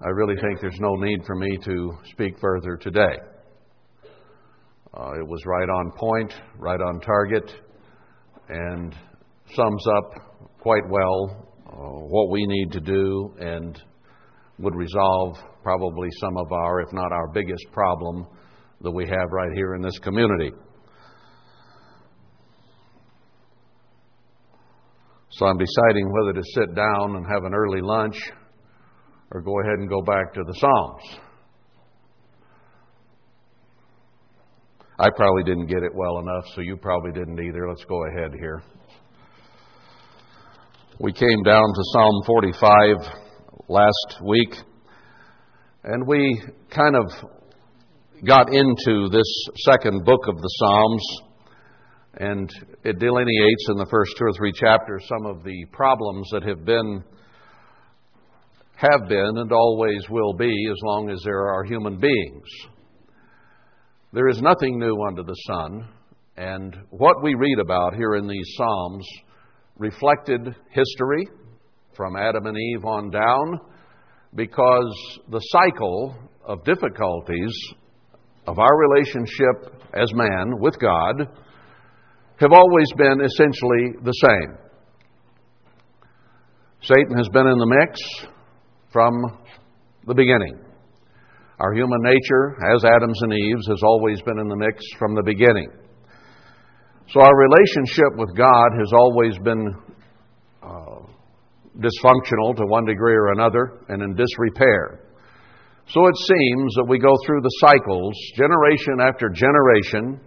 I really think there's no need for me to speak further today. Uh, it was right on point, right on target, and sums up quite well uh, what we need to do and would resolve probably some of our, if not our biggest problem that we have right here in this community. So I'm deciding whether to sit down and have an early lunch or go ahead and go back to the Psalms. I probably didn't get it well enough, so you probably didn't either. Let's go ahead here. We came down to Psalm 45 last week, and we kind of got into this second book of the Psalms, and it delineates in the first two or three chapters some of the problems that have been have been and always will be as long as there are human beings. There is nothing new under the sun, and what we read about here in these Psalms reflected history from Adam and Eve on down because the cycle of difficulties of our relationship as man with God have always been essentially the same. Satan has been in the mix from the beginning. Our human nature, as Adam's and Eve's, has always been in the mix from the beginning. So our relationship with God has always been uh, dysfunctional to one degree or another and in disrepair. So it seems that we go through the cycles, generation after generation,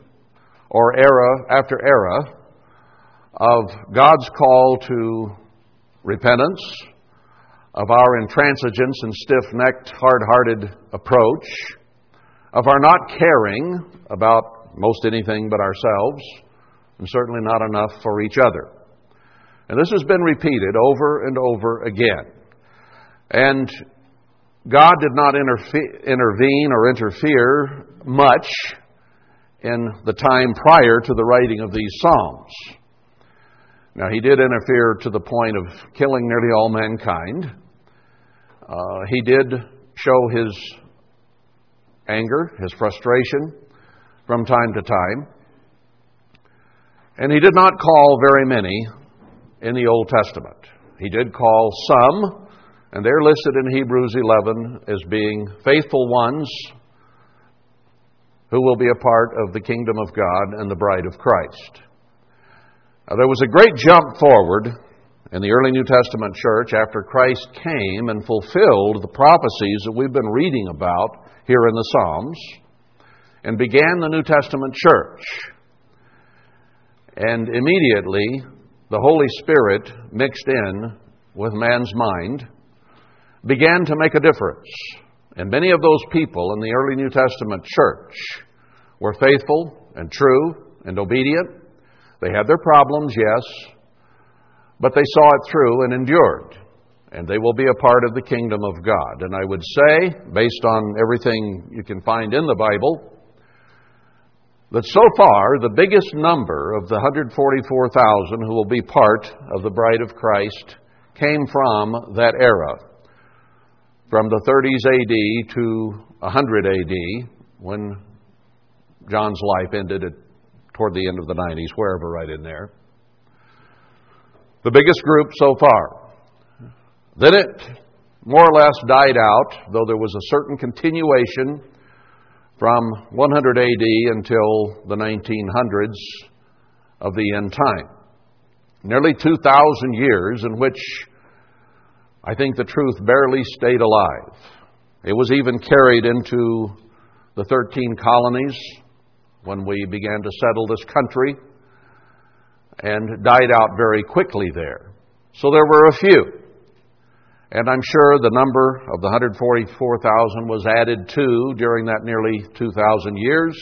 or era after era, of God's call to repentance, of our intransigence and stiff necked, hard hearted approach, of our not caring about most anything but ourselves, and certainly not enough for each other. And this has been repeated over and over again. And God did not intervene or interfere much in the time prior to the writing of these Psalms. Now, He did interfere to the point of killing nearly all mankind. Uh, he did show His anger, His frustration from time to time. And He did not call very many in the Old Testament. He did call some, and they're listed in Hebrews 11 as being faithful ones who will be a part of the kingdom of God and the bride of Christ. Now, there was a great jump forward in the early New Testament church after Christ came and fulfilled the prophecies that we've been reading about here in the Psalms and began the New Testament church. And immediately, the Holy Spirit mixed in with man's mind began to make a difference. And many of those people in the early New Testament church were faithful and true and obedient. They had their problems, yes, but they saw it through and endured. And they will be a part of the kingdom of God. And I would say, based on everything you can find in the Bible, that so far the biggest number of the 144,000 who will be part of the bride of Christ came from that era, from the 30s AD to 100 AD, when John's life ended at, toward the end of the 90s, wherever right in there. The biggest group so far. Then it more or less died out, though there was a certain continuation from 100 AD until the 1900s of the end time. Nearly 2,000 years in which I think the truth barely stayed alive. It was even carried into the 13 colonies when we began to settle this country and died out very quickly there. So there were a few. And I'm sure the number of the 144,000 was added to during that nearly 2,000 years.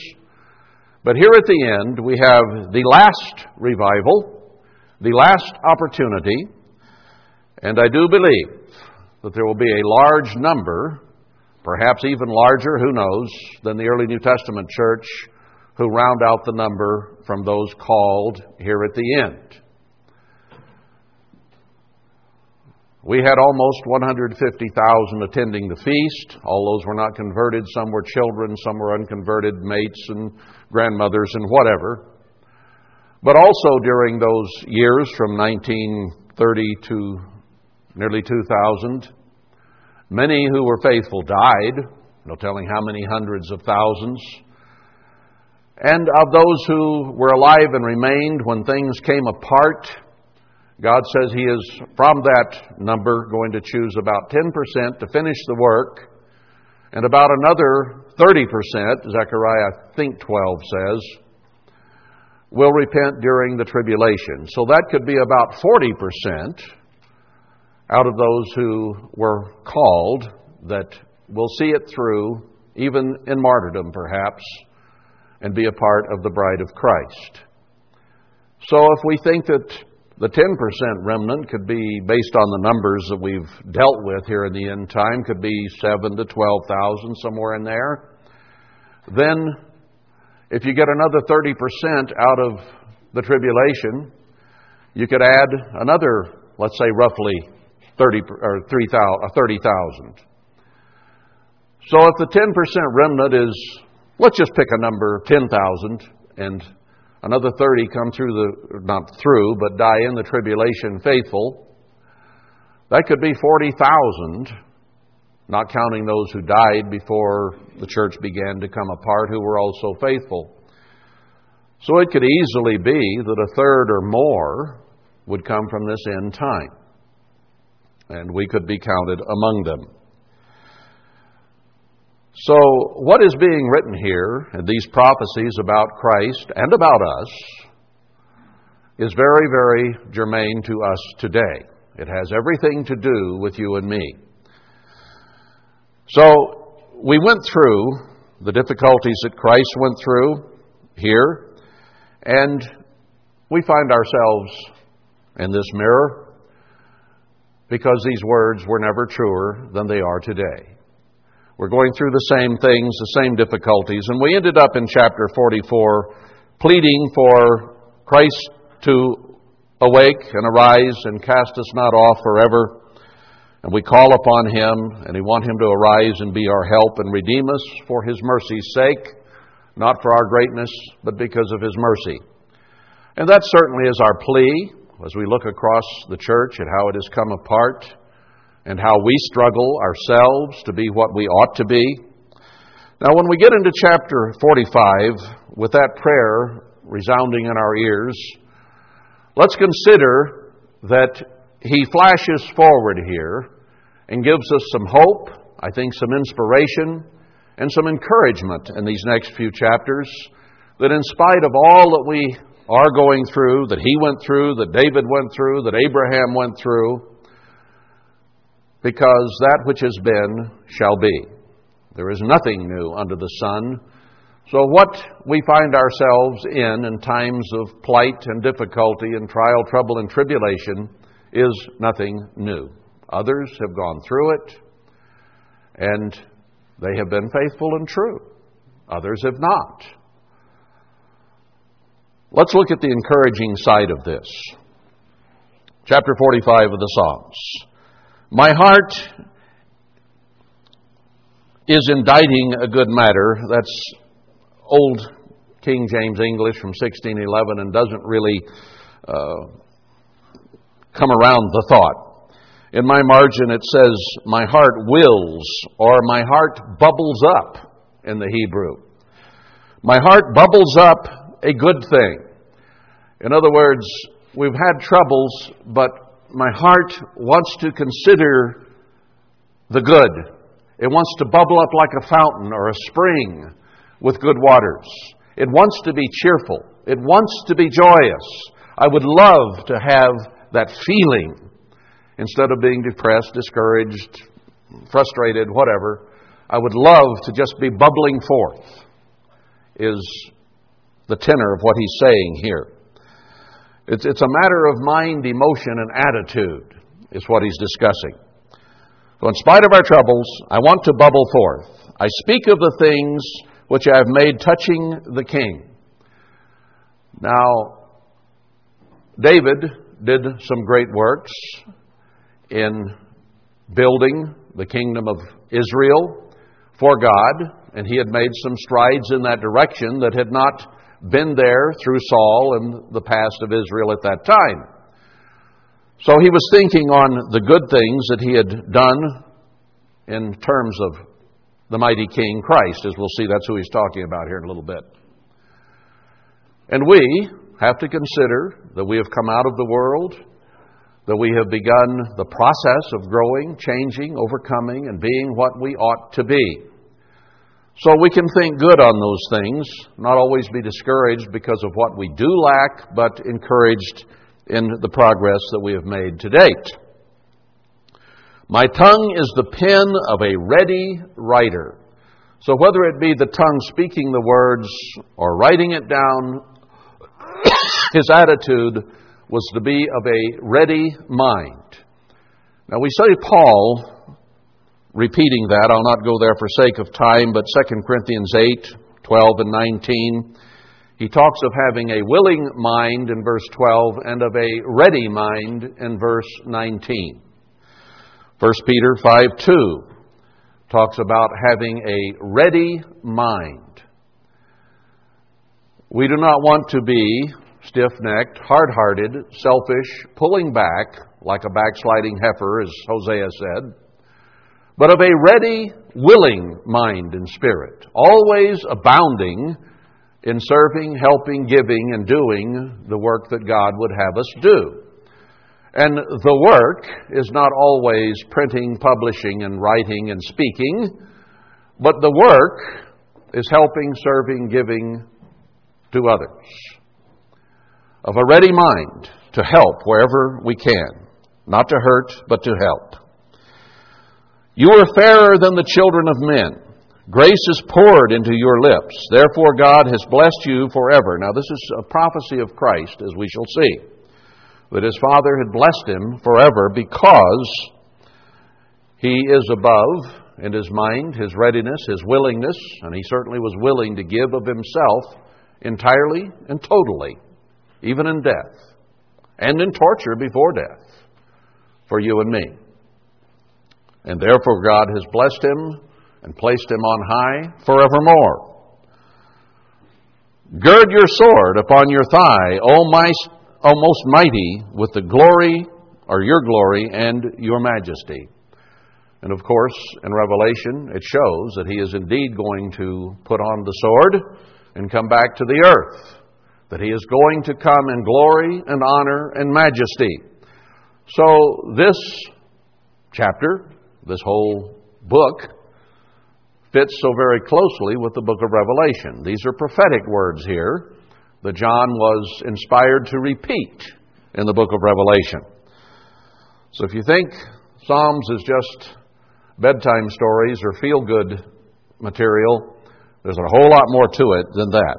But here at the end, we have the last revival, the last opportunity, and I do believe that there will be a large number, perhaps even larger, who knows, than the early New Testament church, who round out the number from those called here at the end. We had almost 150,000 attending the feast. All those were not converted. Some were children, some were unconverted mates and grandmothers and whatever. But also during those years from 1930 to nearly 2000, many who were faithful died, no telling how many hundreds of thousands. And of those who were alive and remained when things came apart, God says He is from that number going to choose about 10% to finish the work, and about another 30%, Zechariah I think 12 says, will repent during the tribulation. So that could be about 40% out of those who were called that will see it through, even in martyrdom perhaps, and be a part of the bride of Christ. So if we think that the 10% remnant could be based on the numbers that we've dealt with here in the end time, could be 7 to 12,000, somewhere in there. Then, if you get another 30% out of the tribulation, you could add another, let's say, roughly 30 or 30,000. So if the 10% remnant is, let's just pick a number, 10,000, and another 30 come through the, not through, but die in the tribulation faithful, that could be 40,000, not counting those who died before the church began to come apart who were also faithful. So it could easily be that a third or more would come from this end time and we could be counted among them. So, what is being written here these prophecies about Christ and about us is very, very germane to us today. It has everything to do with you and me. So, we went through the difficulties that Christ went through here, and we find ourselves in this mirror because these words were never truer than they are today. We're going through the same things, the same difficulties, and we ended up in chapter 44 pleading for Christ to awake and arise and cast us not off forever. And we call upon him, and we want him to arise and be our help and redeem us for his mercy's sake, not for our greatness, but because of his mercy. And that certainly is our plea as we look across the church at how it has come apart and how we struggle ourselves to be what we ought to be. Now, when we get into chapter 45, with that prayer resounding in our ears, let's consider that he flashes forward here and gives us some hope, I think some inspiration, and some encouragement in these next few chapters that in spite of all that we are going through, that he went through, that David went through, that Abraham went through, because that which has been shall be. There is nothing new under the sun. So, what we find ourselves in in times of plight and difficulty and trial, trouble, and tribulation is nothing new. Others have gone through it, and they have been faithful and true. Others have not. Let's look at the encouraging side of this. Chapter 45 of the Psalms. My heart is inditing a good matter. That's old King James English from 1611 and doesn't really uh, come around the thought. In my margin it says, My heart wills, or my heart bubbles up in the Hebrew. My heart bubbles up a good thing. In other words, we've had troubles, but my heart wants to consider the good. It wants to bubble up like a fountain or a spring with good waters. It wants to be cheerful. It wants to be joyous. I would love to have that feeling instead of being depressed, discouraged, frustrated, whatever. I would love to just be bubbling forth, is the tenor of what he's saying here. It's, it's a matter of mind, emotion, and attitude, is what he's discussing. So, in spite of our troubles, I want to bubble forth. I speak of the things which I have made touching the king. Now, David did some great works in building the kingdom of Israel for God, and he had made some strides in that direction that had not been there through Saul and the past of Israel at that time. So he was thinking on the good things that he had done in terms of the mighty King Christ. As we'll see, that's who he's talking about here in a little bit. And we have to consider that we have come out of the world, that we have begun the process of growing, changing, overcoming, and being what we ought to be. So we can think good on those things, not always be discouraged because of what we do lack, but encouraged in the progress that we have made to date. My tongue is the pen of a ready writer. So whether it be the tongue speaking the words or writing it down, his attitude was to be of a ready mind. Now we say Paul, repeating that, I'll not go there for sake of time, but 2 Corinthians 8, 12 and 19, he talks of having a willing mind in verse 12 and of a ready mind in verse 19. 1 Peter 5 2 talks about having a ready mind. We do not want to be stiff necked, hard hearted, selfish, pulling back like a backsliding heifer, as Hosea said, but of a ready, willing mind and spirit, always abounding in serving, helping, giving, and doing the work that God would have us do. And the work is not always printing, publishing, and writing and speaking, but the work is helping, serving, giving to others. Of a ready mind to help wherever we can, not to hurt, but to help. You are fairer than the children of men. Grace is poured into your lips. Therefore, God has blessed you forever. Now, this is a prophecy of Christ, as we shall see. That his Father had blessed him forever because he is above in his mind, his readiness, his willingness, and he certainly was willing to give of himself entirely and totally, even in death, and in torture before death, for you and me. And therefore, God has blessed him and placed him on high forevermore. Gird your sword upon your thigh, O, my, o most mighty, with the glory, or your glory, and your majesty. And of course, in Revelation, it shows that he is indeed going to put on the sword and come back to the earth. That he is going to come in glory and honor and majesty. So, this chapter, this whole book, fits so very closely with the book of Revelation. These are prophetic words here that John was inspired to repeat in the book of Revelation. So if you think Psalms is just bedtime stories or feel good material, there's a whole lot more to it than that.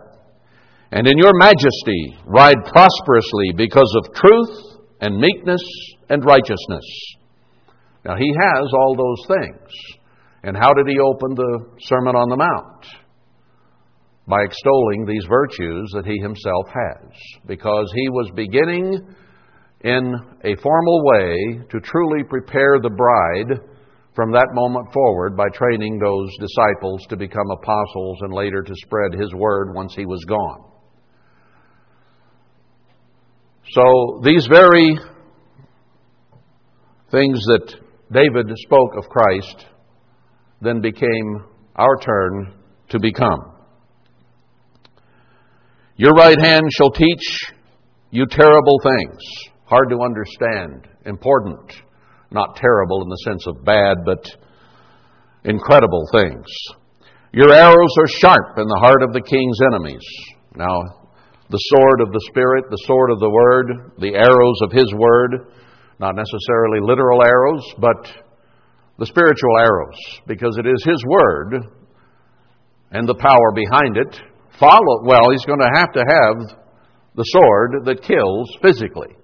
And in your majesty ride prosperously because of truth and meekness and righteousness. Now, he has all those things. And how did he open the Sermon on the Mount? By extolling these virtues that he himself has. Because he was beginning in a formal way to truly prepare the bride from that moment forward by training those disciples to become apostles and later to spread his word once he was gone. So, these very things that David spoke of Christ then became our turn to become. Your right hand shall teach you terrible things, hard to understand, important, not terrible in the sense of bad, but incredible things. Your arrows are sharp in the heart of the king's enemies. Now, the sword of the Spirit, the sword of the Word, the arrows of His Word, not necessarily literal arrows, but the spiritual arrows, because it is His Word and the power behind it. Follow, well, He's going to have to have the sword that kills physically.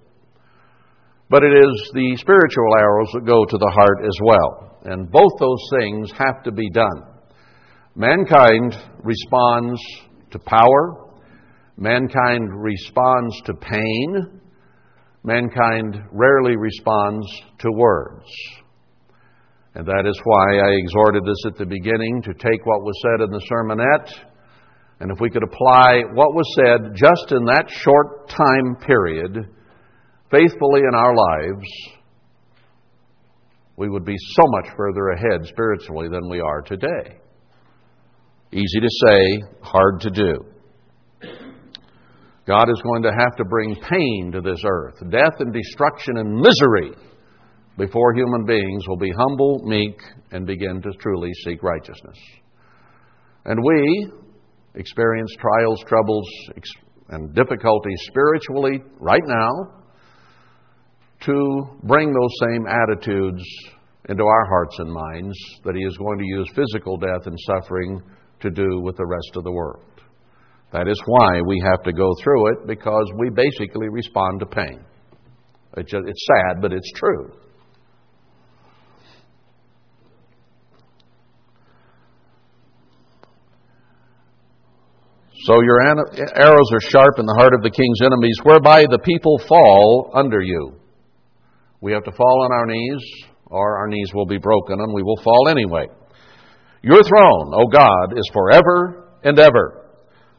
But it is the spiritual arrows that go to the heart as well. And both those things have to be done. Mankind responds to power, mankind responds to pain, mankind rarely responds to words. And that is why I exhorted us at the beginning to take what was said in the sermonette, and if we could apply what was said just in that short time period faithfully in our lives, we would be so much further ahead spiritually than we are today. Easy to say, hard to do. God is going to have to bring pain to this earth, death and destruction and misery before human beings will be humble, meek, and begin to truly seek righteousness. And we experience trials, troubles, and difficulties spiritually right now to bring those same attitudes into our hearts and minds that He is going to use physical death and suffering to do with the rest of the world. That is why we have to go through it because we basically respond to pain. It's, just, it's sad, but it's true. So your arrows are sharp in the heart of the king's enemies, whereby the people fall under you. We have to fall on our knees, or our knees will be broken, and we will fall anyway. Your throne, O God, is forever and ever.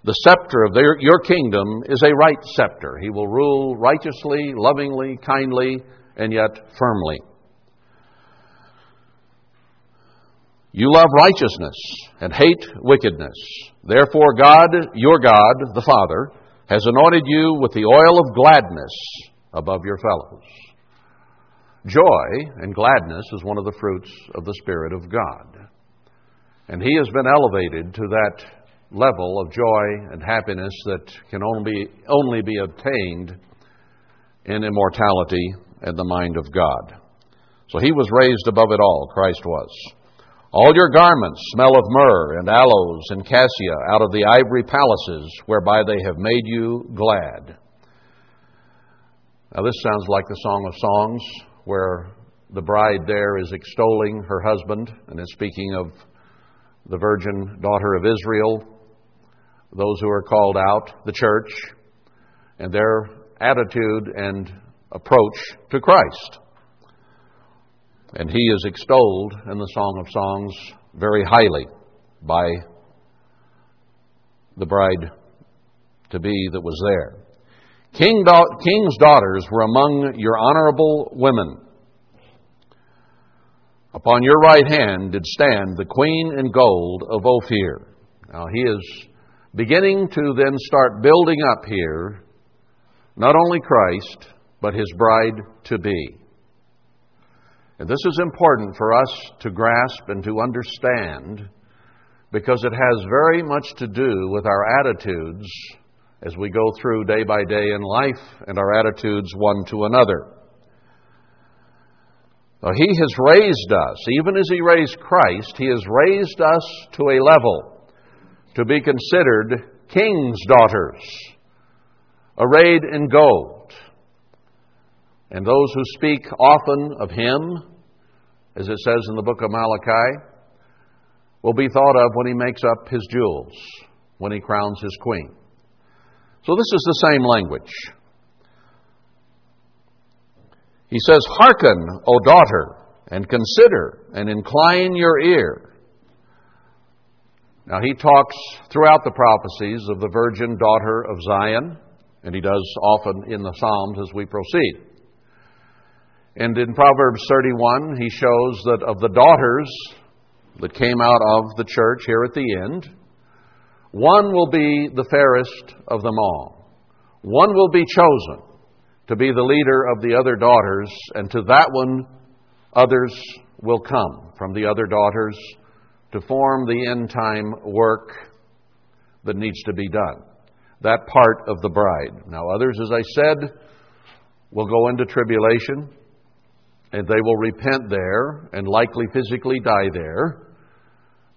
The scepter of their, your kingdom is a right scepter. He will rule righteously, lovingly, kindly, and yet firmly. You love righteousness and hate wickedness. Therefore, God, your God, the Father, has anointed you with the oil of gladness above your fellows. Joy and gladness is one of the fruits of the Spirit of God. And He has been elevated to that level of joy and happiness that can only be, only be obtained in immortality and the mind of God. So He was raised above it all, Christ was. All your garments smell of myrrh and aloes and cassia out of the ivory palaces whereby they have made you glad. Now, this sounds like the Song of Songs where the bride there is extolling her husband and is speaking of the virgin daughter of Israel, those who are called out, the church, and their attitude and approach to Christ. And he is extolled in the Song of Songs very highly by the bride to be that was there. King da- king's daughters were among your honorable women. Upon your right hand did stand the queen in gold of Ophir. Now he is beginning to then start building up here not only Christ, but his bride to be. And this is important for us to grasp and to understand because it has very much to do with our attitudes as we go through day by day in life and our attitudes one to another. Now, he has raised us, even as He raised Christ, He has raised us to a level to be considered king's daughters, arrayed in gold. And those who speak often of Him, as it says in the book of Malachi, will be thought of when He makes up His jewels, when He crowns His queen. So this is the same language. He says, Hearken, O daughter, and consider, and incline your ear. Now, he talks throughout the prophecies of the virgin daughter of Zion, and he does often in the Psalms as we proceed. And in Proverbs 31, he shows that of the daughters that came out of the church here at the end, one will be the fairest of them all. One will be chosen to be the leader of the other daughters, and to that one others will come from the other daughters to form the end time work that needs to be done. That part of the bride. Now, others, as I said, will go into tribulation, and they will repent there and likely physically die there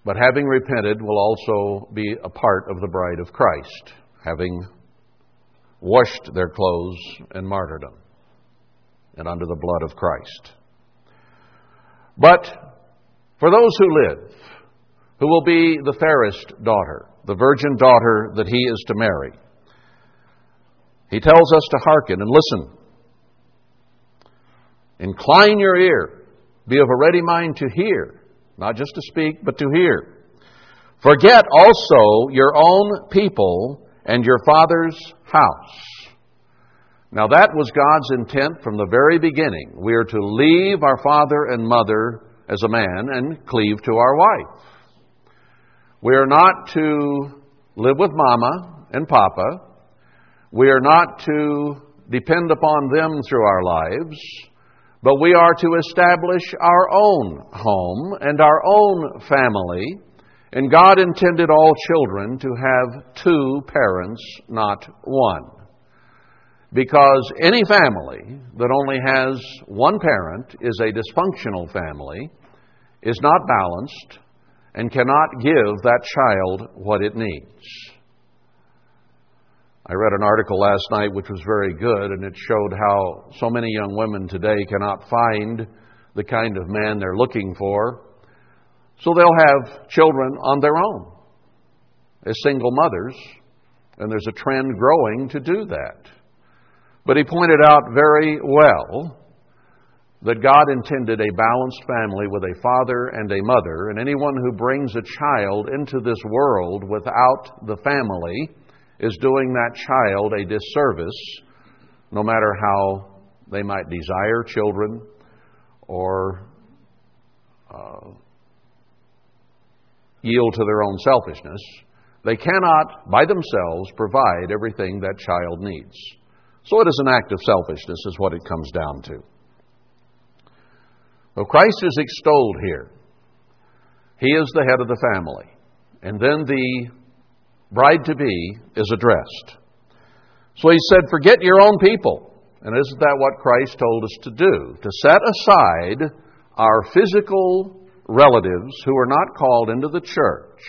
but having repented will also be a part of the bride of Christ, having washed their clothes in martyrdom and under the blood of Christ. But for those who live, who will be the fairest daughter, the virgin daughter that he is to marry, he tells us to hearken and listen. Incline your ear Be of a ready mind to hear, not just to speak, but to hear. Forget also your own people and your father's house. Now that was God's intent from the very beginning. We are to leave our father and mother as a man and cleave to our wife. We are not to live with mama and papa. We are not to depend upon them through our lives, but we are to establish our own home and our own family. And God intended all children to have two parents, not one. Because any family that only has one parent is a dysfunctional family, is not balanced, and cannot give that child what it needs. I read an article last night which was very good, and it showed how so many young women today cannot find the kind of man they're looking for. So they'll have children on their own as single mothers, and there's a trend growing to do that. But he pointed out very well that God intended a balanced family with a father and a mother, and anyone who brings a child into this world without the family is doing that child a disservice, no matter how they might desire children or uh, yield to their own selfishness. They cannot, by themselves, provide everything that child needs. So it is an act of selfishness, is what it comes down to. So Christ is extolled here. He is the head of the family. And then the bride to be is addressed. So he said, Forget your own people. And isn't that what Christ told us to do? To set aside our physical relatives who are not called into the church.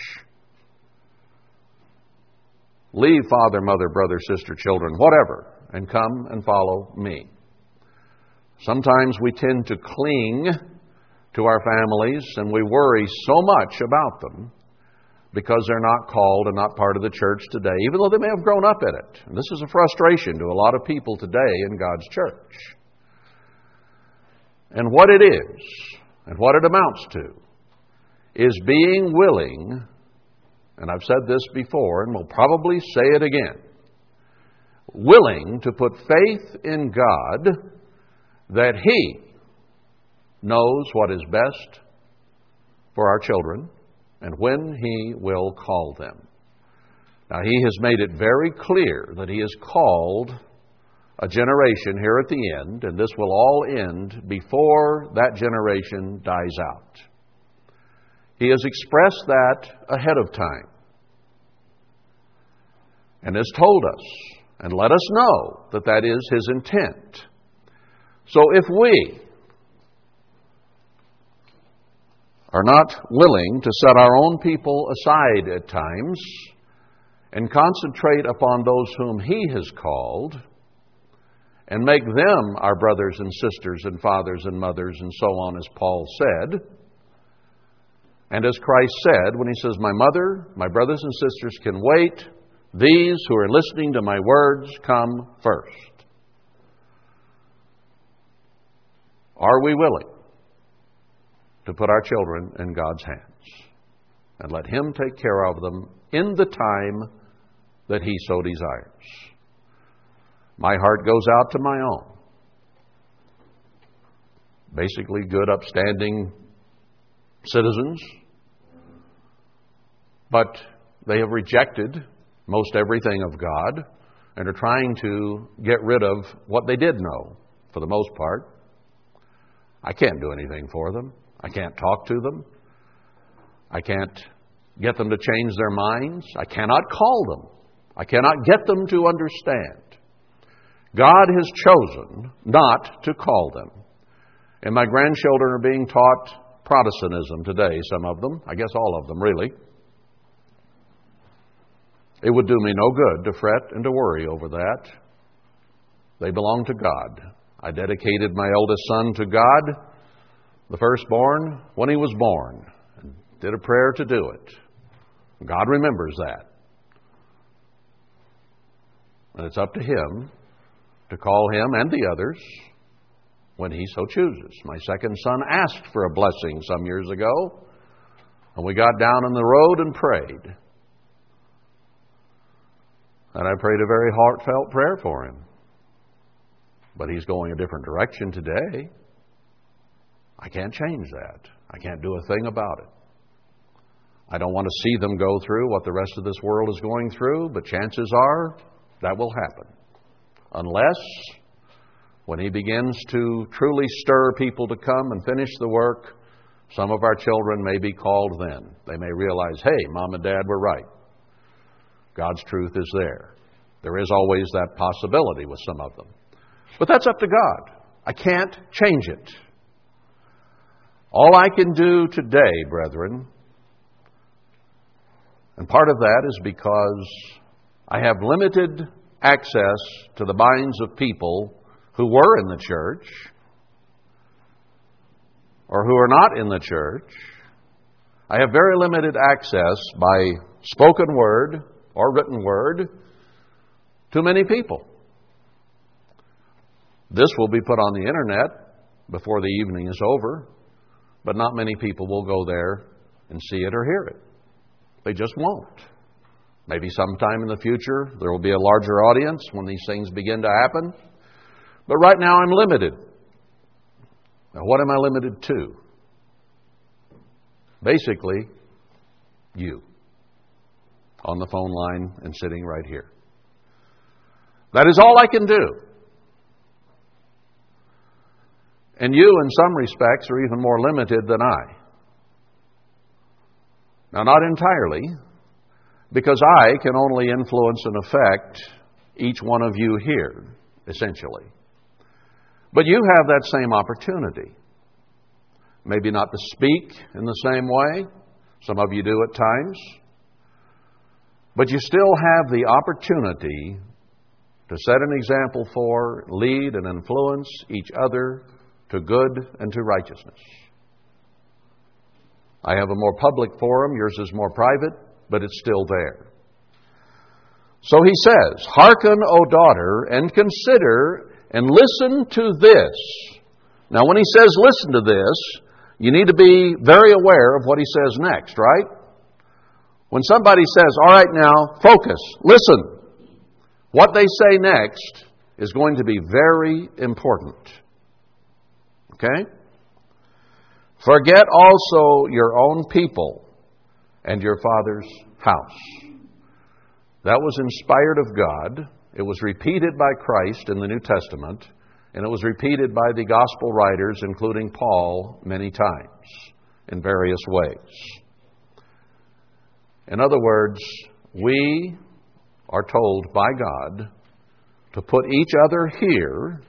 Leave father, mother, brother, sister, children, whatever, and come and follow me. Sometimes we tend to cling to our families and we worry so much about them because they're not called and not part of the church today, even though they may have grown up in it. And this is a frustration to a lot of people today in God's church. And what it is, and what it amounts to, is being willing, and I've said this before and will probably say it again, willing to put faith in God that He knows what is best for our children and when He will call them. Now, He has made it very clear that He has called a generation here at the end, and this will all end before that generation dies out. He has expressed that ahead of time and has told us and let us know that that is His intent. So if we are not willing to set our own people aside at times and concentrate upon those whom He has called and make them our brothers and sisters and fathers and mothers and so on, as Paul said, and as Christ said when He says, My mother, my brothers and sisters can wait, these who are listening to my words come first. Are we willing to put our children in God's hands and let Him take care of them in the time that He so desires? My heart goes out to my own. Basically, good, upstanding citizens, but they have rejected most everything of God and are trying to get rid of what they did know, for the most part. I can't do anything for them. I can't talk to them. I can't get them to change their minds. I cannot call them. I cannot get them to understand. God has chosen not to call them. And my grandchildren are being taught Protestantism today, some of them, I guess all of them, really. It would do me no good to fret and to worry over that. They belong to God. I dedicated my eldest son to God, the firstborn, when he was born, and did a prayer to do it. God remembers that. And it's up to him to call him and the others when he so chooses. My second son asked for a blessing some years ago, and we got down on the road and prayed. And I prayed a very heartfelt prayer for him. But he's going a different direction today. I can't change that. I can't do a thing about it. I don't want to see them go through what the rest of this world is going through, but chances are that will happen. Unless, when he begins to truly stir people to come and finish the work, some of our children may be called then. They may realize, hey, mom and dad were right. God's truth is there. There is always that possibility with some of them. But that's up to God. I can't change it. All I can do today, brethren, and part of that is because I have limited access to the minds of people who were in the church or who are not in the church. I have very limited access by spoken word or written word to many people. This will be put on the internet before the evening is over, but not many people will go there and see it or hear it. They just won't. Maybe sometime in the future there will be a larger audience when these things begin to happen. But right now I'm limited. Now, what am I limited to? Basically, you on the phone line and sitting right here. That is all I can do. And you, in some respects, are even more limited than I. Now, not entirely, because I can only influence and affect each one of you here, essentially. But you have that same opportunity. Maybe not to speak in the same way, some of you do at times, but you still have the opportunity to set an example for, lead, and influence each other to good and to righteousness. I have a more public forum, yours is more private, but it's still there. So he says, Hearken, O daughter, and consider and listen to this. Now, when he says listen to this, you need to be very aware of what he says next, right? When somebody says, All right, now, focus, listen, what they say next is going to be very important. Okay? Forget also your own people and your father's house. That was inspired of God. It was repeated by Christ in the New Testament, and it was repeated by the gospel writers, including Paul, many times in various ways. In other words, we are told by God to put each other here,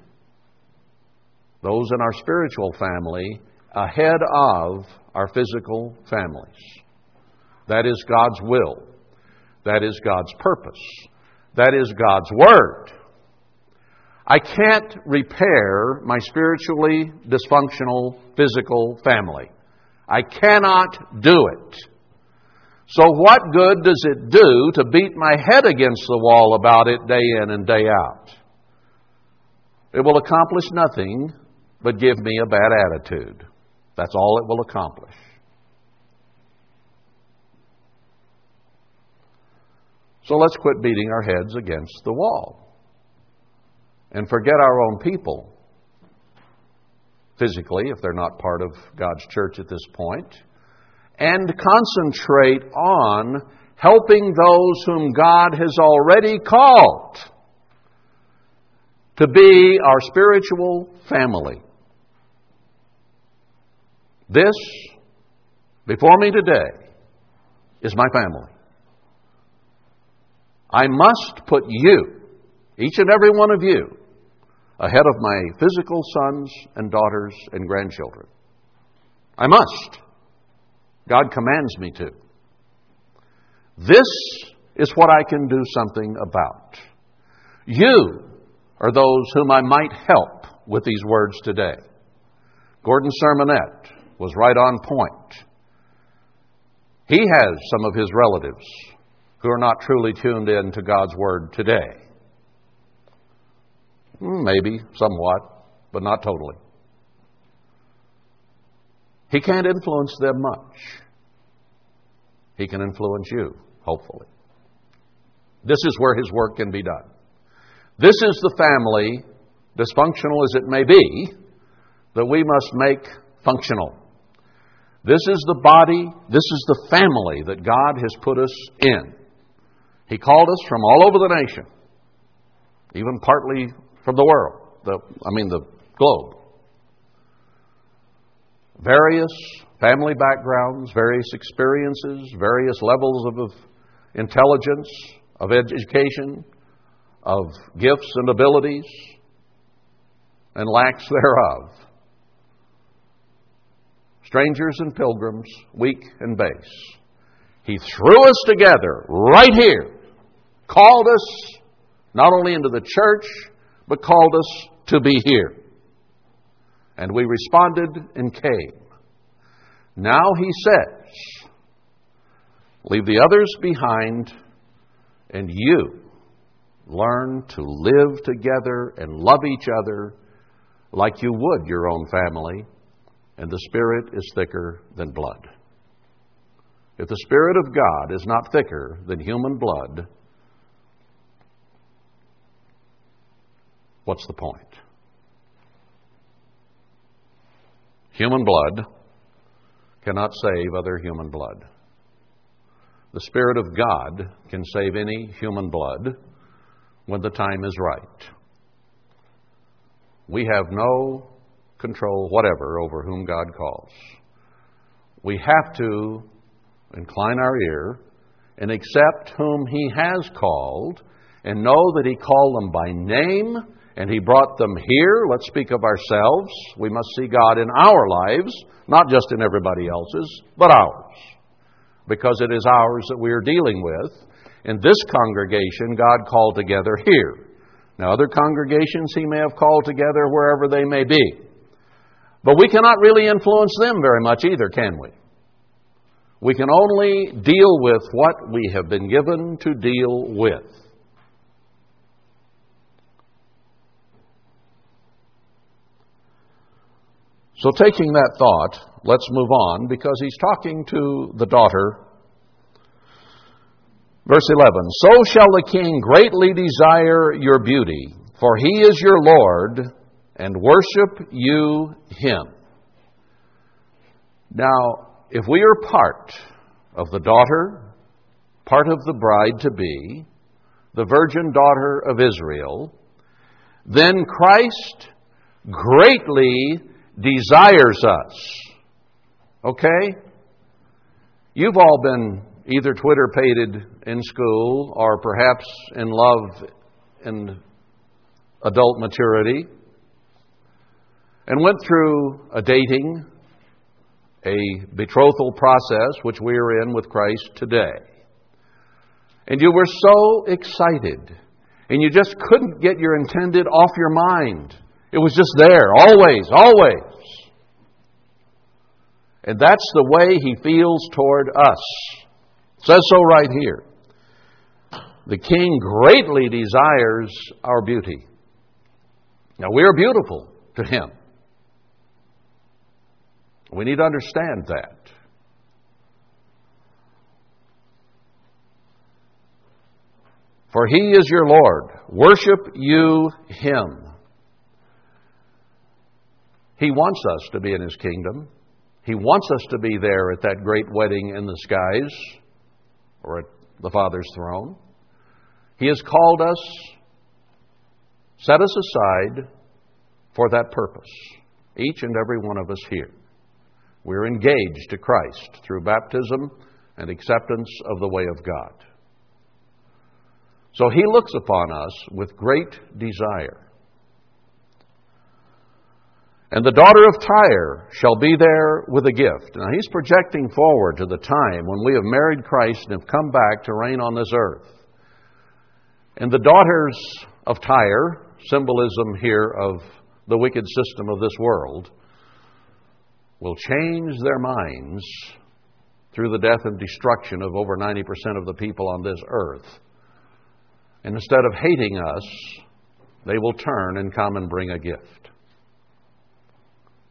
those in our spiritual family, ahead of our physical families. That is God's will. That is God's purpose. That is God's Word. I can't repair my spiritually dysfunctional physical family. I cannot do it. So, what good does it do to beat my head against the wall about it day in and day out? It will accomplish nothing but give me a bad attitude. That's all it will accomplish. So let's quit beating our heads against the wall and forget our own people physically, if they're not part of God's church at this point and concentrate on helping those whom God has already called to be our spiritual family. This, before me today, is my family. I must put you, each and every one of you, ahead of my physical sons and daughters and grandchildren. I must. God commands me to. This is what I can do something about. You are those whom I might help with these words today. Gordon Sermonette was right on point. He has some of his relatives who are not truly tuned in to God's Word today. Hmm, maybe, somewhat, but not totally. He can't influence them much. He can influence you, hopefully. This is where His work can be done. This is the family, dysfunctional as it may be, that we must make functional. This is the body, this is the family that God has put us in. He called us from all over the nation, even partly from the world, the, I mean the globe. Various family backgrounds, various experiences, various levels of intelligence, of education, of gifts and abilities, and lacks thereof. Strangers and pilgrims, weak and base. He threw us together right here, called us not only into the church, but called us to be here. And we responded and came. Now he says, Leave the others behind, and you learn to live together and love each other like you would your own family, and the Spirit is thicker than blood. If the Spirit of God is not thicker than human blood, what's the point? Human blood cannot save other human blood. The Spirit of God can save any human blood when the time is right. We have no control whatever over whom God calls. We have to incline our ear and accept whom He has called and know that He called them by name and He brought them here. Let's speak of ourselves. We must see God in our lives, not just in everybody else's, but ours. Because it is ours that we are dealing with. In this congregation, God called together here. Now, other congregations He may have called together wherever they may be. But we cannot really influence them very much either, can we? We can only deal with what we have been given to deal with. So, taking that thought, let's move on because he's talking to the daughter. Verse 11 So shall the king greatly desire your beauty, for he is your Lord, and worship you him. Now, if we are part of the daughter, part of the bride to be, the virgin daughter of Israel, then Christ greatly desires us. Okay? You've all been either Twitter pated in school or perhaps in love in adult maturity and went through a dating, a betrothal process, which we are in with Christ today. And you were so excited, and you just couldn't get your intended off your mind. It was just there, always, always. And that's the way he feels toward us. It says so right here. The king greatly desires our beauty. Now, we are beautiful to him. We need to understand that. For he is your Lord. Worship you him. He wants us to be in His kingdom. He wants us to be there at that great wedding in the skies or at the Father's throne. He has called us, set us aside for that purpose, each and every one of us here. We're engaged to Christ through baptism and acceptance of the way of God. So He looks upon us with great desire. And the daughter of Tyre shall be there with a gift. Now he's projecting forward to the time when we have married Christ and have come back to reign on this earth. And the daughters of Tyre, symbolism here of the wicked system of this world, will change their minds through the death and destruction of over 90% of the people on this earth. And instead of hating us, they will turn and come and bring a gift.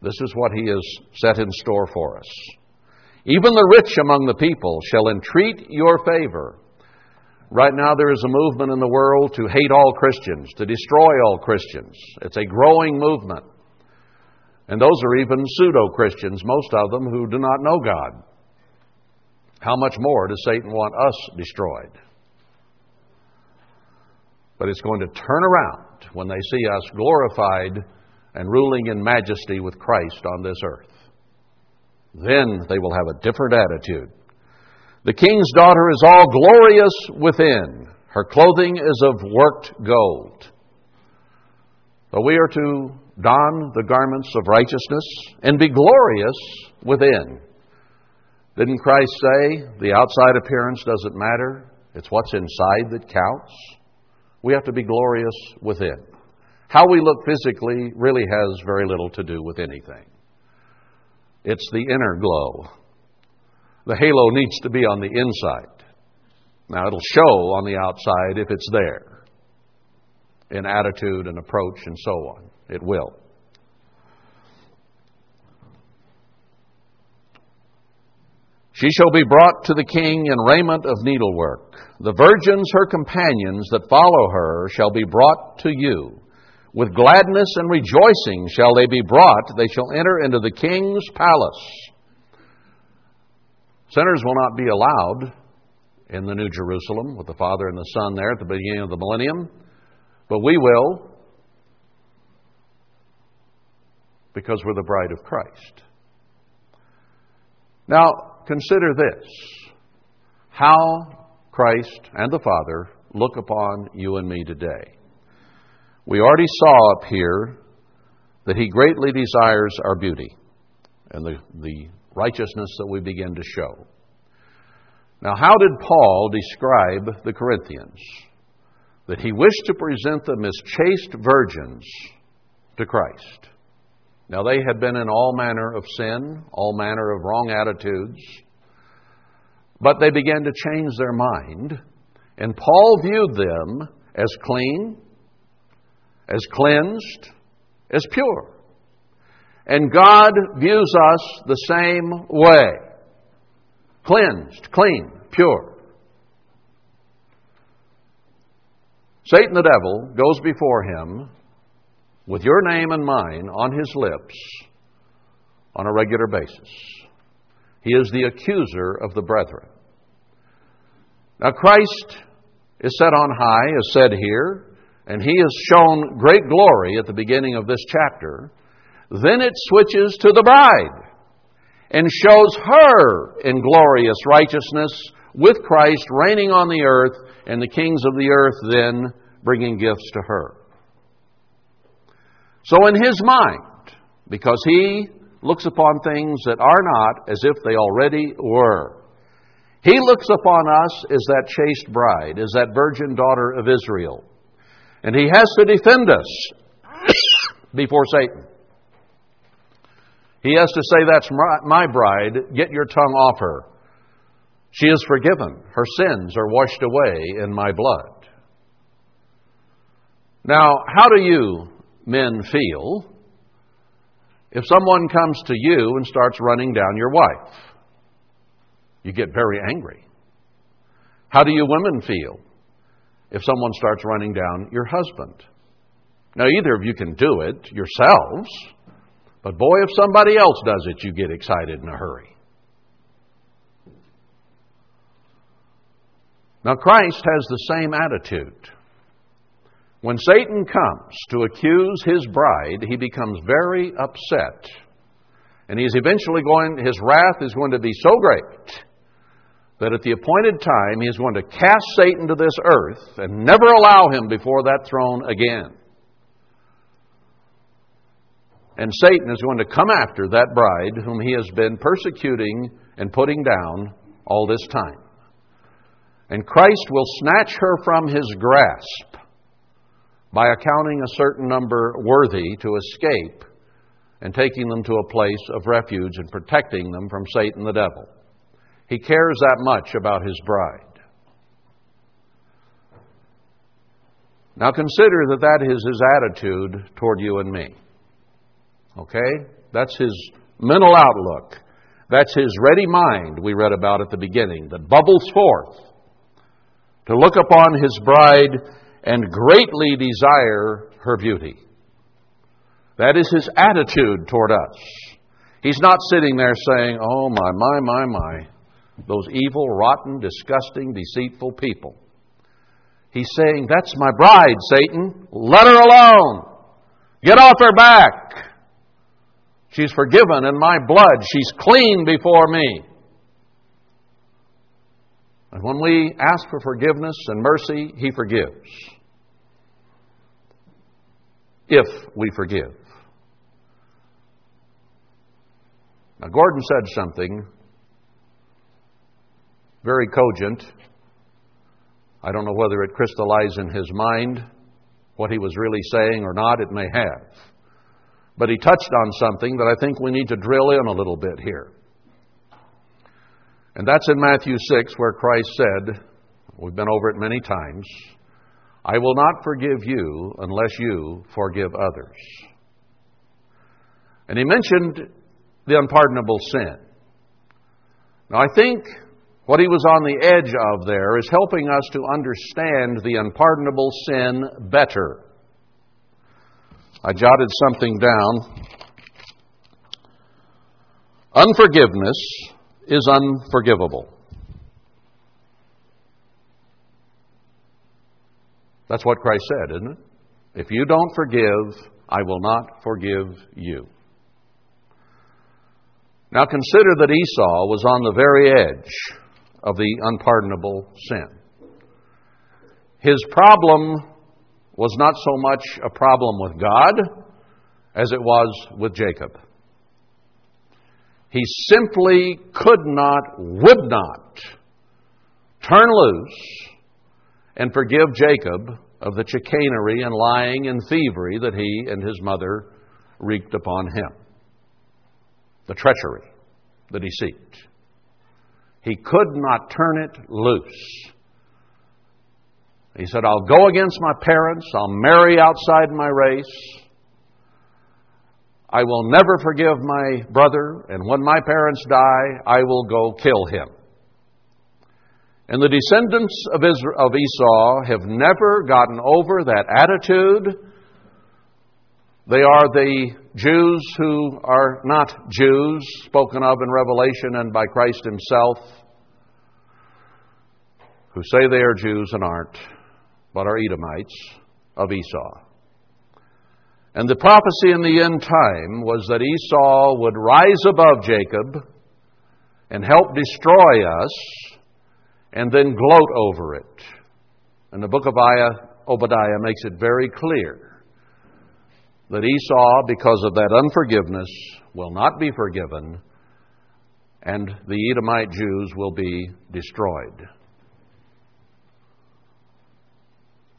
This is what he has set in store for us. Even the rich among the people shall entreat your favor. Right now, there is a movement in the world to hate all Christians, to destroy all Christians. It's a growing movement. And those are even pseudo Christians, most of them who do not know God. How much more does Satan want us destroyed? But it's going to turn around when they see us glorified and ruling in majesty with Christ on this earth. Then they will have a different attitude. The king's daughter is all glorious within. Her clothing is of worked gold. But we are to don the garments of righteousness and be glorious within. Didn't Christ say the outside appearance doesn't matter? It's what's inside that counts. We have to be glorious within. How we look physically really has very little to do with anything. It's the inner glow. The halo needs to be on the inside. Now, it'll show on the outside if it's there in attitude and approach and so on. It will. She shall be brought to the king in raiment of needlework. The virgins, her companions that follow her, shall be brought to you. With gladness and rejoicing shall they be brought. They shall enter into the king's palace. Sinners will not be allowed in the New Jerusalem with the Father and the Son there at the beginning of the millennium, but we will because we're the bride of Christ. Now, consider this how Christ and the Father look upon you and me today. We already saw up here that He greatly desires our beauty and the, the righteousness that we begin to show. Now, how did Paul describe the Corinthians? That he wished to present them as chaste virgins to Christ. Now, they had been in all manner of sin, all manner of wrong attitudes, but they began to change their mind, and Paul viewed them as clean, as cleansed, as pure. And God views us the same way cleansed, clean, pure. Satan the devil goes before him with your name and mine on his lips on a regular basis. He is the accuser of the brethren. Now, Christ is set on high, as said here, and he is shown great glory at the beginning of this chapter. Then it switches to the bride and shows her in glorious righteousness with Christ reigning on the earth, and the kings of the earth then bringing gifts to her. So, in his mind, because he looks upon things that are not as if they already were, he looks upon us as that chaste bride, as that virgin daughter of Israel. And he has to defend us before Satan. He has to say, That's my bride, get your tongue off her. She is forgiven, her sins are washed away in my blood. Now, how do you men feel if someone comes to you and starts running down your wife? You get very angry. How do you women feel if someone starts running down your husband? Now, either of you can do it yourselves, but boy, if somebody else does it, you get excited in a hurry. Now, Christ has the same attitude. When Satan comes to accuse his bride, he becomes very upset. And he's eventually going, his wrath is going to be so great that at the appointed time he is going to cast Satan to this earth and never allow him before that throne again. And Satan is going to come after that bride whom he has been persecuting and putting down all this time. And Christ will snatch her from his grasp by accounting a certain number worthy to escape and taking them to a place of refuge and protecting them from Satan the devil. He cares that much about his bride. Now consider that that is his attitude toward you and me. Okay? That's his mental outlook. That's his ready mind we read about at the beginning that bubbles forth to look upon his bride and greatly desire her beauty. That is his attitude toward us. He's not sitting there saying, Oh, my, my, my, my, those evil, rotten, disgusting, deceitful people. He's saying, That's my bride, Satan. Let her alone. Get off her back. She's forgiven in my blood. She's clean before me. And when we ask for forgiveness and mercy, He forgives. If we forgive. Now, Gordon said something very cogent. I don't know whether it crystallized in his mind what he was really saying or not. It may have. But he touched on something that I think we need to drill in a little bit here. And that's in Matthew 6, where Christ said, we've been over it many times, I will not forgive you unless you forgive others. And he mentioned the unpardonable sin. Now, I think what he was on the edge of there is helping us to understand the unpardonable sin better. I jotted something down. Unforgiveness is unforgivable. That's what Christ said, isn't it? If you don't forgive, I will not forgive you. Now consider that Esau was on the very edge of the unpardonable sin. His problem was not so much a problem with God as it was with Jacob. He simply could not, would not turn loose and forgive Jacob of the chicanery and lying and thievery that he and his mother wreaked upon him, the treachery, the deceit. He could not turn it loose. He said, I'll go against my parents. I'll marry outside my race. I will never forgive my brother. And when my parents die, I will go kill him. And the descendants of, Israel, of Esau have never gotten over that attitude. They are the Jews who are not Jews, spoken of in Revelation and by Christ Himself, who say they are Jews and aren't but are Edomites of Esau. And the prophecy in the end time was that Esau would rise above Jacob and help destroy us and then gloat over it. And the book of Obadiah makes it very clear that Esau, because of that unforgiveness, will not be forgiven, and the Edomite Jews will be destroyed.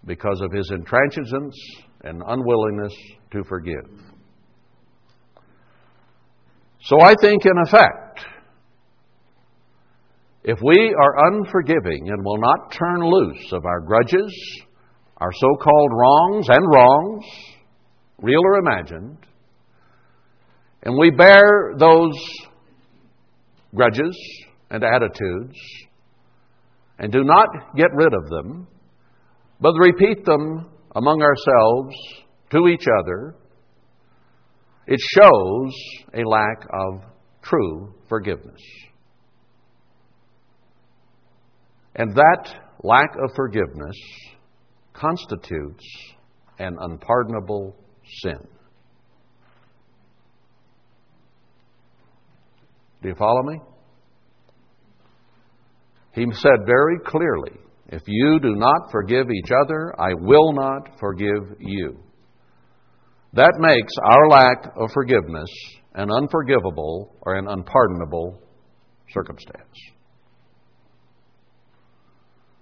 because of his intransigence and unwillingness to forgive. So I think, in effect, if we are unforgiving and will not turn loose of our grudges, our so called wrongs and wrongs, real or imagined, and we bear those grudges and attitudes and do not get rid of them, but repeat them among ourselves to each other, it shows a lack of true forgiveness. And that lack of forgiveness constitutes an unpardonable sin. Do you follow me? He said very clearly if you do not forgive each other, I will not forgive you. That makes our lack of forgiveness an unforgivable or an unpardonable circumstance.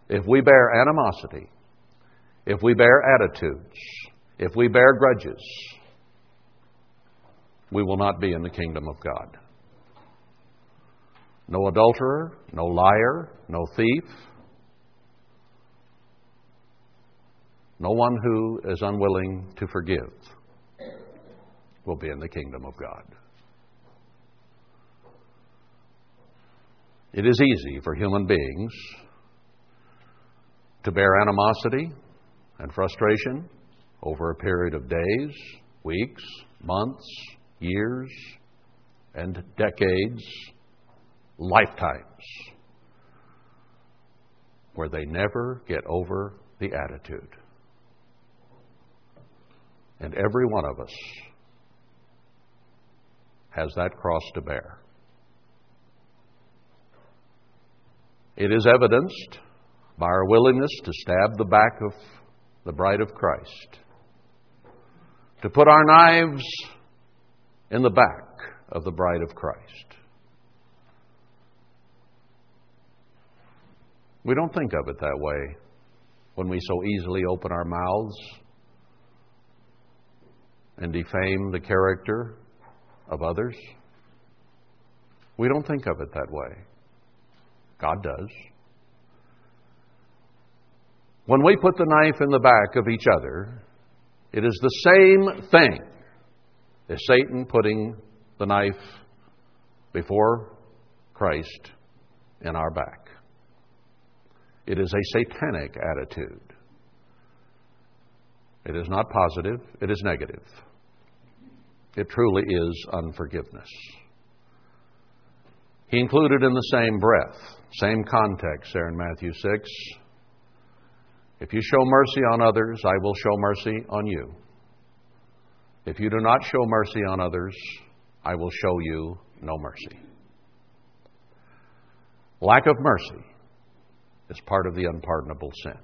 If we bear animosity, if we bear attitudes, if we bear grudges, we will not be in the kingdom of God. No adulterer, no liar, no thief, No one who is unwilling to forgive will be in the kingdom of God. It is easy for human beings to bear animosity and frustration over a period of days, weeks, months, years, and decades, lifetimes, where they never get over the attitude. And every one of us has that cross to bear. It is evidenced by our willingness to stab the back of the bride of Christ, to put our knives in the back of the bride of Christ. We don't think of it that way when we so easily open our mouths and defame the character of others. We don't think of it that way. God does. When we put the knife in the back of each other, it is the same thing as Satan putting the knife before Christ in our back. It is a satanic attitude. It is not positive, it is negative. It truly is unforgiveness. He included in the same breath, same context there in Matthew 6. If you show mercy on others, I will show mercy on you. If you do not show mercy on others, I will show you no mercy. Lack of mercy is part of the unpardonable sin.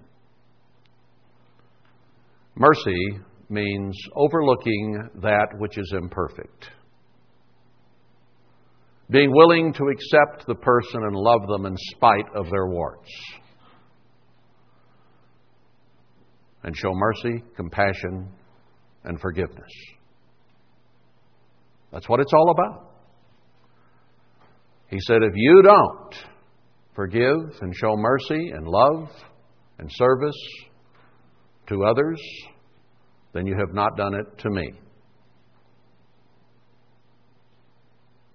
Mercy means overlooking that which is imperfect, being willing to accept the person and love them in spite of their warts, and show mercy, compassion, and forgiveness. That's what it's all about. He said, if you don't forgive and show mercy and love and service to others, then you have not done it to me.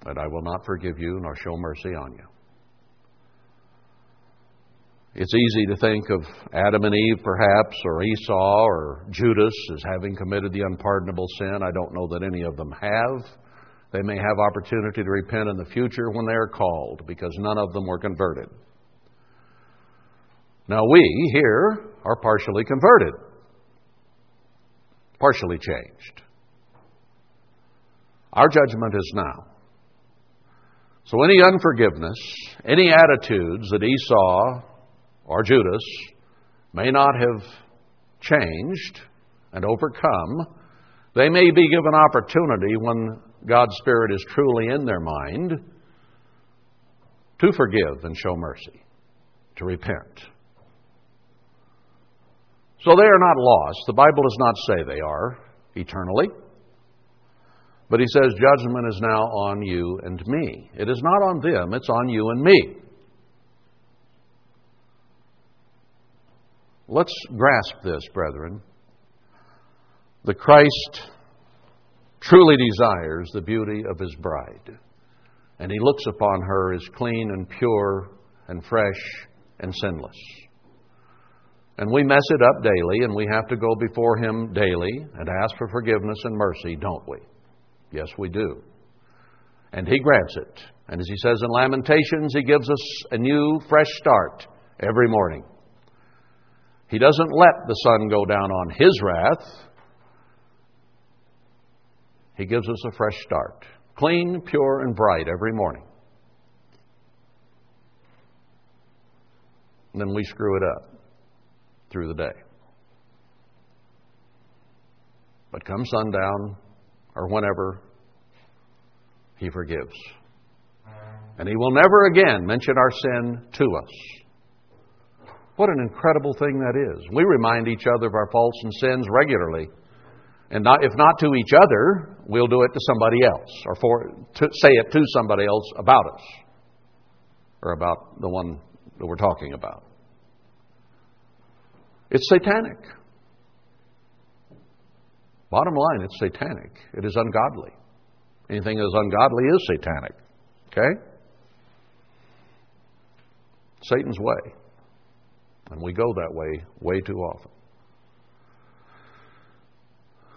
And I will not forgive you nor show mercy on you. It's easy to think of Adam and Eve, perhaps, or Esau or Judas as having committed the unpardonable sin. I don't know that any of them have. They may have opportunity to repent in the future when they are called because none of them were converted. Now, we here are partially converted, partially changed. Our judgment is now. So, any unforgiveness, any attitudes that Esau or Judas may not have changed and overcome, they may be given opportunity when God's Spirit is truly in their mind to forgive and show mercy, to repent. So they are not lost. The Bible does not say they are eternally. But he says, Judgment is now on you and me. It is not on them, it's on you and me. Let's grasp this, brethren. The Christ truly desires the beauty of his bride, and he looks upon her as clean and pure and fresh and sinless. And we mess it up daily, and we have to go before him daily and ask for forgiveness and mercy, don't we? Yes, we do. And he grants it. And as he says in Lamentations, he gives us a new, fresh start every morning. He doesn't let the sun go down on his wrath. He gives us a fresh start. Clean, pure, and bright every morning. And then we screw it up through the day. But come sundown or whenever, He forgives. And He will never again mention our sin to us. What an incredible thing that is. We remind each other of our faults and sins regularly. And not, if not to each other, we'll do it to somebody else, or for, to say it to somebody else about us, or about the one that we're talking about. It's satanic. Bottom line, it's satanic. It is ungodly. Anything that is ungodly is satanic. Okay? Satan's way. And we go that way way too often.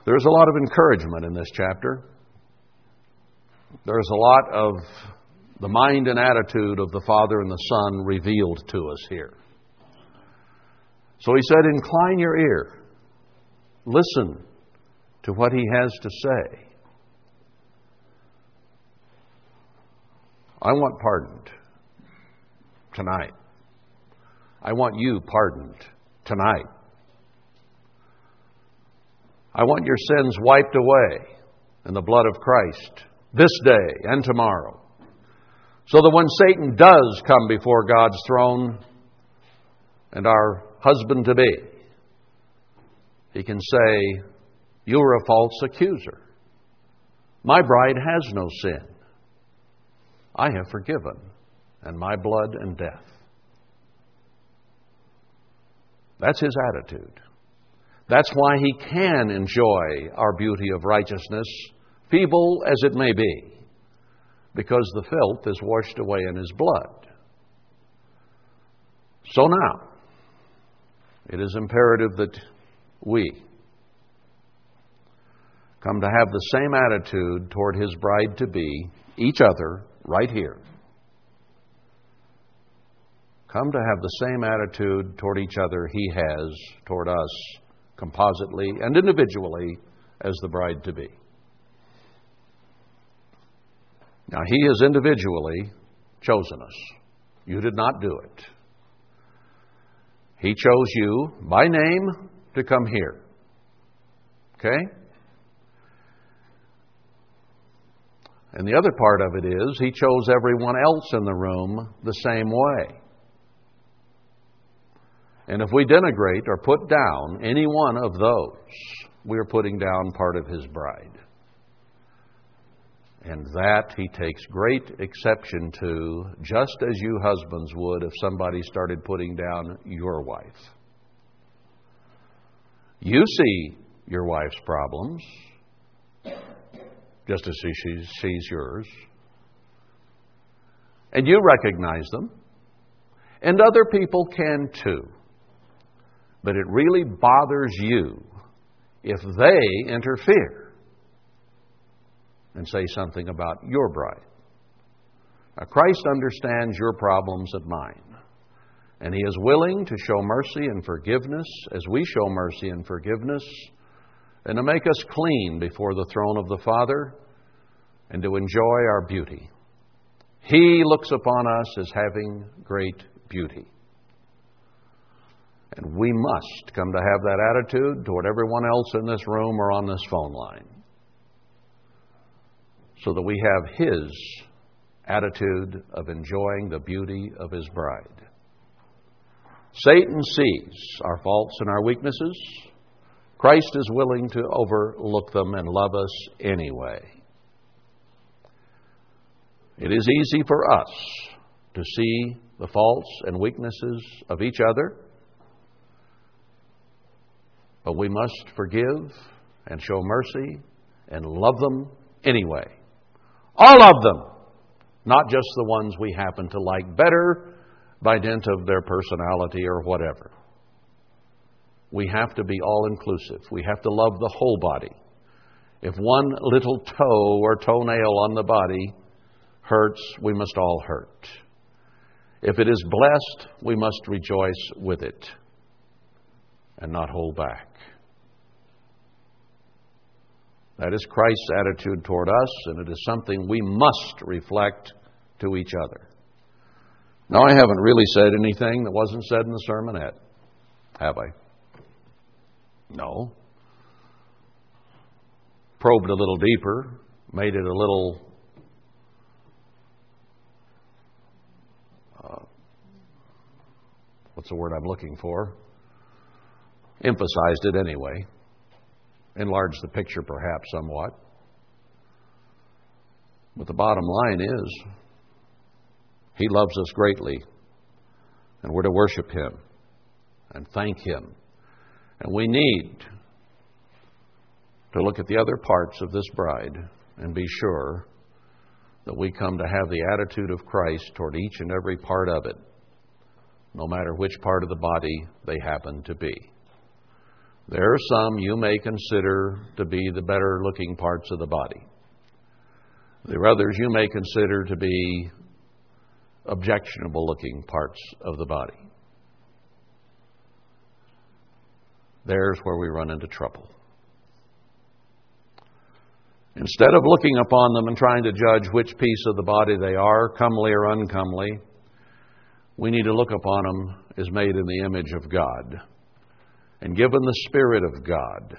There's a lot of encouragement in this chapter. There's a lot of the mind and attitude of the Father and the Son revealed to us here. So he said, Incline your ear, listen to what he has to say. I want pardoned tonight. I want you pardoned tonight. I want your sins wiped away in the blood of Christ this day and tomorrow. So that when Satan does come before God's throne and our husband to be, he can say, You are a false accuser. My bride has no sin. I have forgiven, and my blood and death. That's his attitude. That's why he can enjoy our beauty of righteousness, feeble as it may be, because the filth is washed away in his blood. So now, it is imperative that we come to have the same attitude toward his bride to be, each other, right here. Come to have the same attitude toward each other he has toward us compositely and individually as the bride to be. Now, He has individually chosen us. You did not do it. He chose you by name to come here. Okay? And the other part of it is, He chose everyone else in the room the same way. And if we denigrate or put down any one of those, we are putting down part of his bride. And that he takes great exception to, just as you husbands would if somebody started putting down your wife. You see your wife's problems, just as she sees yours. And you recognize them. And other people can too. But it really bothers you if they interfere and say something about your bride. Now, Christ understands your problems and mine. And He is willing to show mercy and forgiveness as we show mercy and forgiveness, and to make us clean before the throne of the Father, and to enjoy our beauty. He looks upon us as having great beauty. And we must come to have that attitude toward everyone else in this room or on this phone line so that we have His attitude of enjoying the beauty of His bride. Satan sees our faults and our weaknesses. Christ is willing to overlook them and love us anyway. It is easy for us to see the faults and weaknesses of each other but we must forgive and show mercy and love them anyway. All of them, not just the ones we happen to like better by dint of their personality or whatever. We have to be all inclusive. We have to love the whole body. If one little toe or toenail on the body hurts, we must all hurt. If it is blessed, we must rejoice with it and not hold back. That is Christ's attitude toward us, and it is something we must reflect to each other. Now, I haven't really said anything that wasn't said in the sermonette, have I? No. Probed a little deeper, made it a little uh, what's the word I'm looking for? Emphasized it anyway enlarge the picture perhaps somewhat. But the bottom line is, He loves us greatly, and we're to worship Him and thank Him. And we need to look at the other parts of this bride and be sure that we come to have the attitude of Christ toward each and every part of it. no matter which part of the body they happen to be. There are some you may consider to be the better looking parts of the body. There are others you may consider to be objectionable looking parts of the body. There's where we run into trouble. Instead of looking upon them and trying to judge which piece of the body they are, comely or uncomely, we need to look upon them as made in the image of God and given the Spirit of God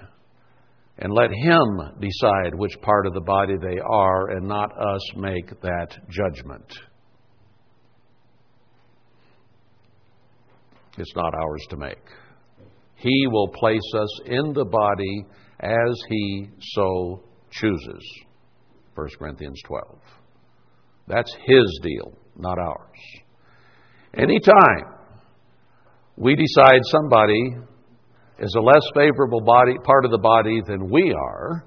and let Him decide which part of the body they are and not us make that judgment. It's not ours to make. He will place us in the body as He so chooses. 1 Corinthians 12. That's His deal, not ours. Anytime we decide somebody is a less favorable body, part of the body than we are,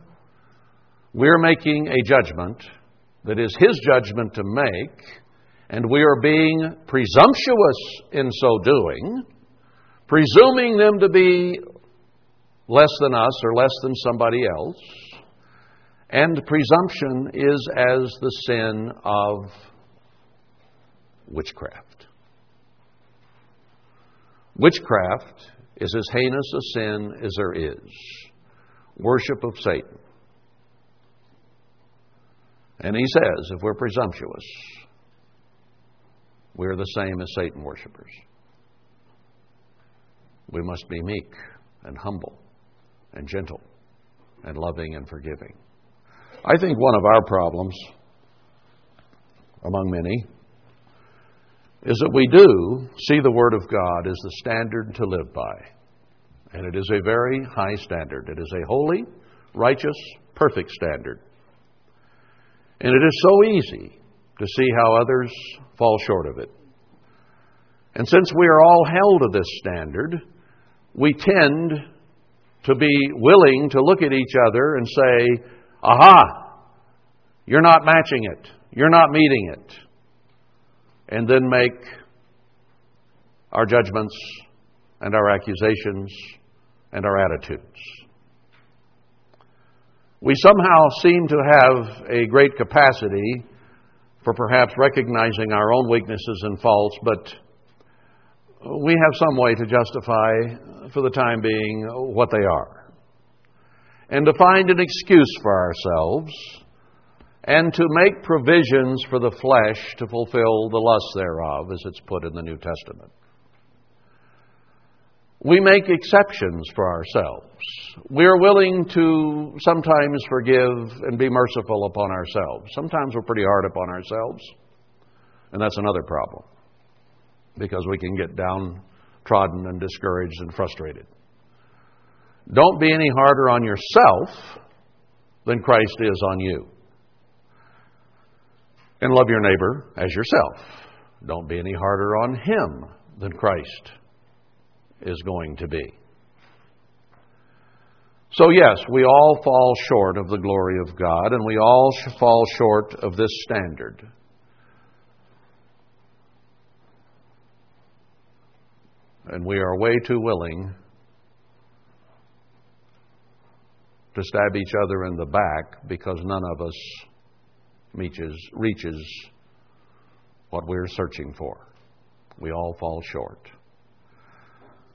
we're making a judgment that is His judgment to make, and we are being presumptuous in so doing, presuming them to be less than us or less than somebody else. And presumption is as the sin of witchcraft. Witchcraft is as heinous a sin as there is worship of Satan. And he says if we're presumptuous, we're the same as Satan worshippers. We must be meek and humble and gentle and loving and forgiving. I think one of our problems, among many, is that we do see the Word of God as the standard to live by. And it is a very high standard. It is a holy, righteous, perfect standard. And it is so easy to see how others fall short of it. And since we are all held to this standard, we tend to be willing to look at each other and say, Aha! You're not matching it. You're not meeting it and then make our judgments and our accusations and our attitudes. We somehow seem to have a great capacity for perhaps recognizing our own weaknesses and faults, but we have some way to justify, for the time being, what they are. And to find an excuse for ourselves and to make provisions for the flesh to fulfill the lust thereof, as it's put in the New Testament. We make exceptions for ourselves. We are willing to sometimes forgive and be merciful upon ourselves. Sometimes we're pretty hard upon ourselves, and that's another problem because we can get downtrodden and discouraged and frustrated. Don't be any harder on yourself than Christ is on you. And love your neighbor as yourself. Don't be any harder on him than Christ is going to be. So, yes, we all fall short of the glory of God, and we all fall short of this standard. And we are way too willing to stab each other in the back because none of us reaches, reaches what we're searching for. We all fall short.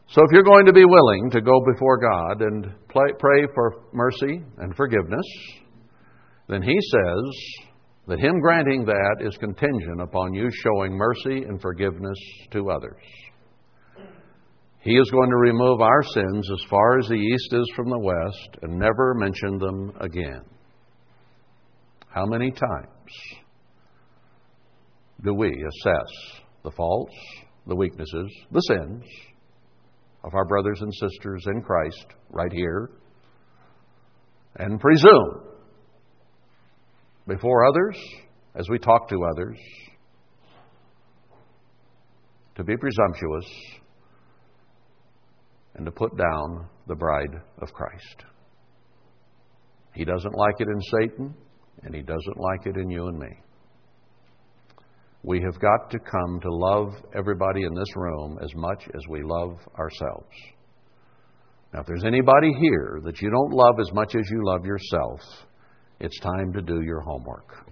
So if you're going to be willing to go before God and pray for mercy and forgiveness, then He says that Him granting that is contingent upon you showing mercy and forgiveness to others. He is going to remove our sins as far as the east is from the west and never mention them again. How many times do we assess the faults, the weaknesses, the sins of our brothers and sisters in Christ right here and presume before others, as we talk to others, to be presumptuous and to put down the bride of Christ. He doesn't like it in Satan and He doesn't like it in you and me. we have got to come to love everybody in this room as much as we love ourselves. Now, if there's anybody here that you don't love as much as you love yourself, it's time to do your homework.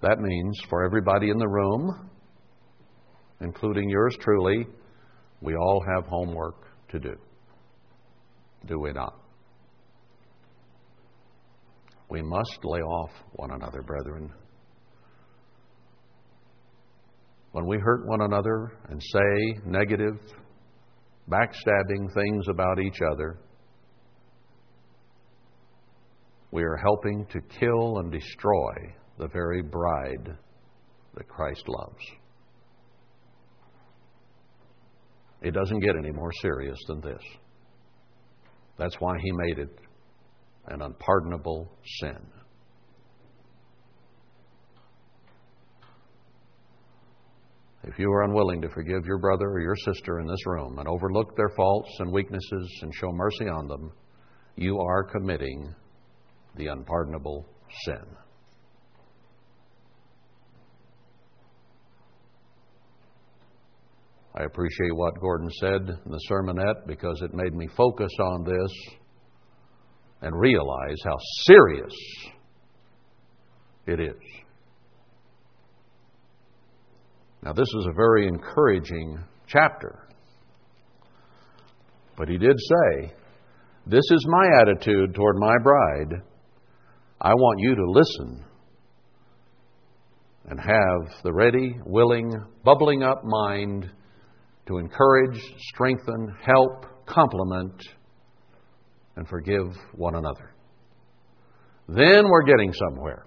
That means for everybody in the room, including yours truly, we all have homework to do. Do we not? We must lay off one another, brethren. When we hurt one another and say negative, backstabbing things about each other, we are helping to kill and destroy the very bride that Christ loves. It doesn't get any more serious than this. That's why he made it an unpardonable sin. If you are unwilling to forgive your brother or your sister in this room and overlook their faults and weaknesses and show mercy on them, you are committing the unpardonable sin. I appreciate what Gordon said in the sermonette because it made me focus on this and realize how serious it is. Now, this is a very encouraging chapter. But he did say, This is my attitude toward my bride. I want you to listen and have the ready, willing, bubbling up mind to encourage, strengthen, help, compliment, and forgive one another. Then we're getting somewhere.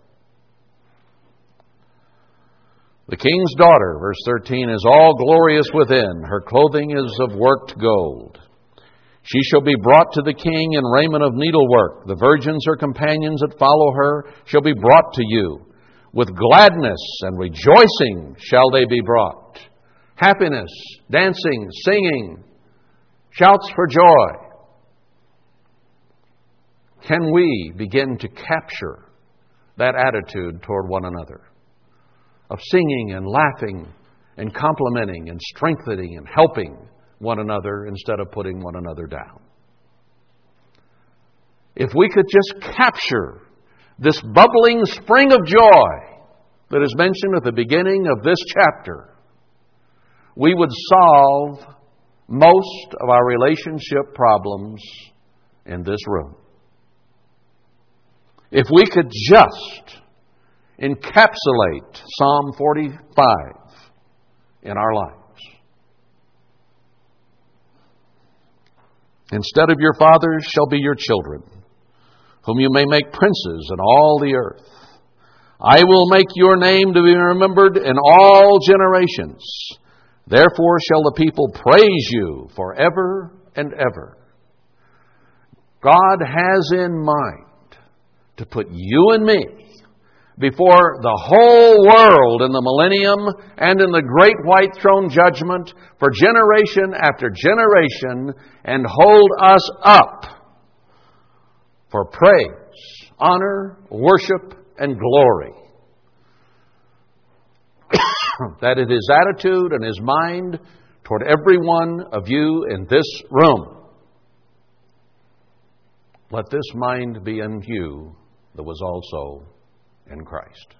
The king's daughter, verse 13, is all glorious within. Her clothing is of worked gold. She shall be brought to the king in raiment of needlework. The virgins, her companions that follow her, shall be brought to you. With gladness and rejoicing shall they be brought happiness, dancing, singing, shouts for joy. Can we begin to capture that attitude toward one another of singing and laughing and complimenting and strengthening and helping one another instead of putting one another down? If we could just capture this bubbling spring of joy that is mentioned at the beginning of this chapter, we would solve most of our relationship problems in this room. If we could just encapsulate Psalm 45 in our lives. Instead of your fathers shall be your children, whom you may make princes in all the earth. I will make your name to be remembered in all generations. Therefore shall the people praise you forever and ever. God has in mind to put you and me before the whole world in the millennium and in the great white throne judgment for generation after generation and hold us up for praise, honor, worship, and glory. that is his attitude and his mind toward every one of you in this room. Let this mind be in you that was also in Christ.